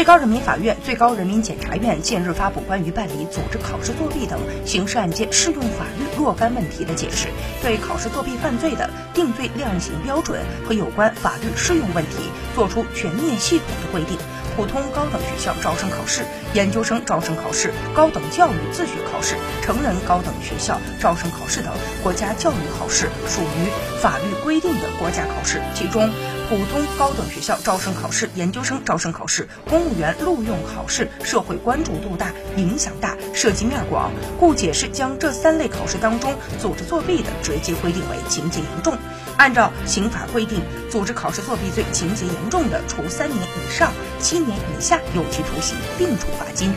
最高人民法院、最高人民检察院近日发布关于办理组织考试作弊等刑事案件适用法律若干问题的解释，对考试作弊犯罪的定罪量刑标准和有关法律适用问题作出全面系统的规定。普通高等学校招生考试、研究生招生考试、高等教育自学考试、成人高等学校招生考试等国家教育考试属于法律规定的国家考试，其中。普通高等学校招生考试、研究生招生考试、公务员录用考试社会关注度大、影响大、涉及面广，故解释将这三类考试当中组织作弊的直接规定为情节严重。按照刑法规定，组织考试作弊罪情节严重的，处三年以上七年以下有期徒刑，并处罚金。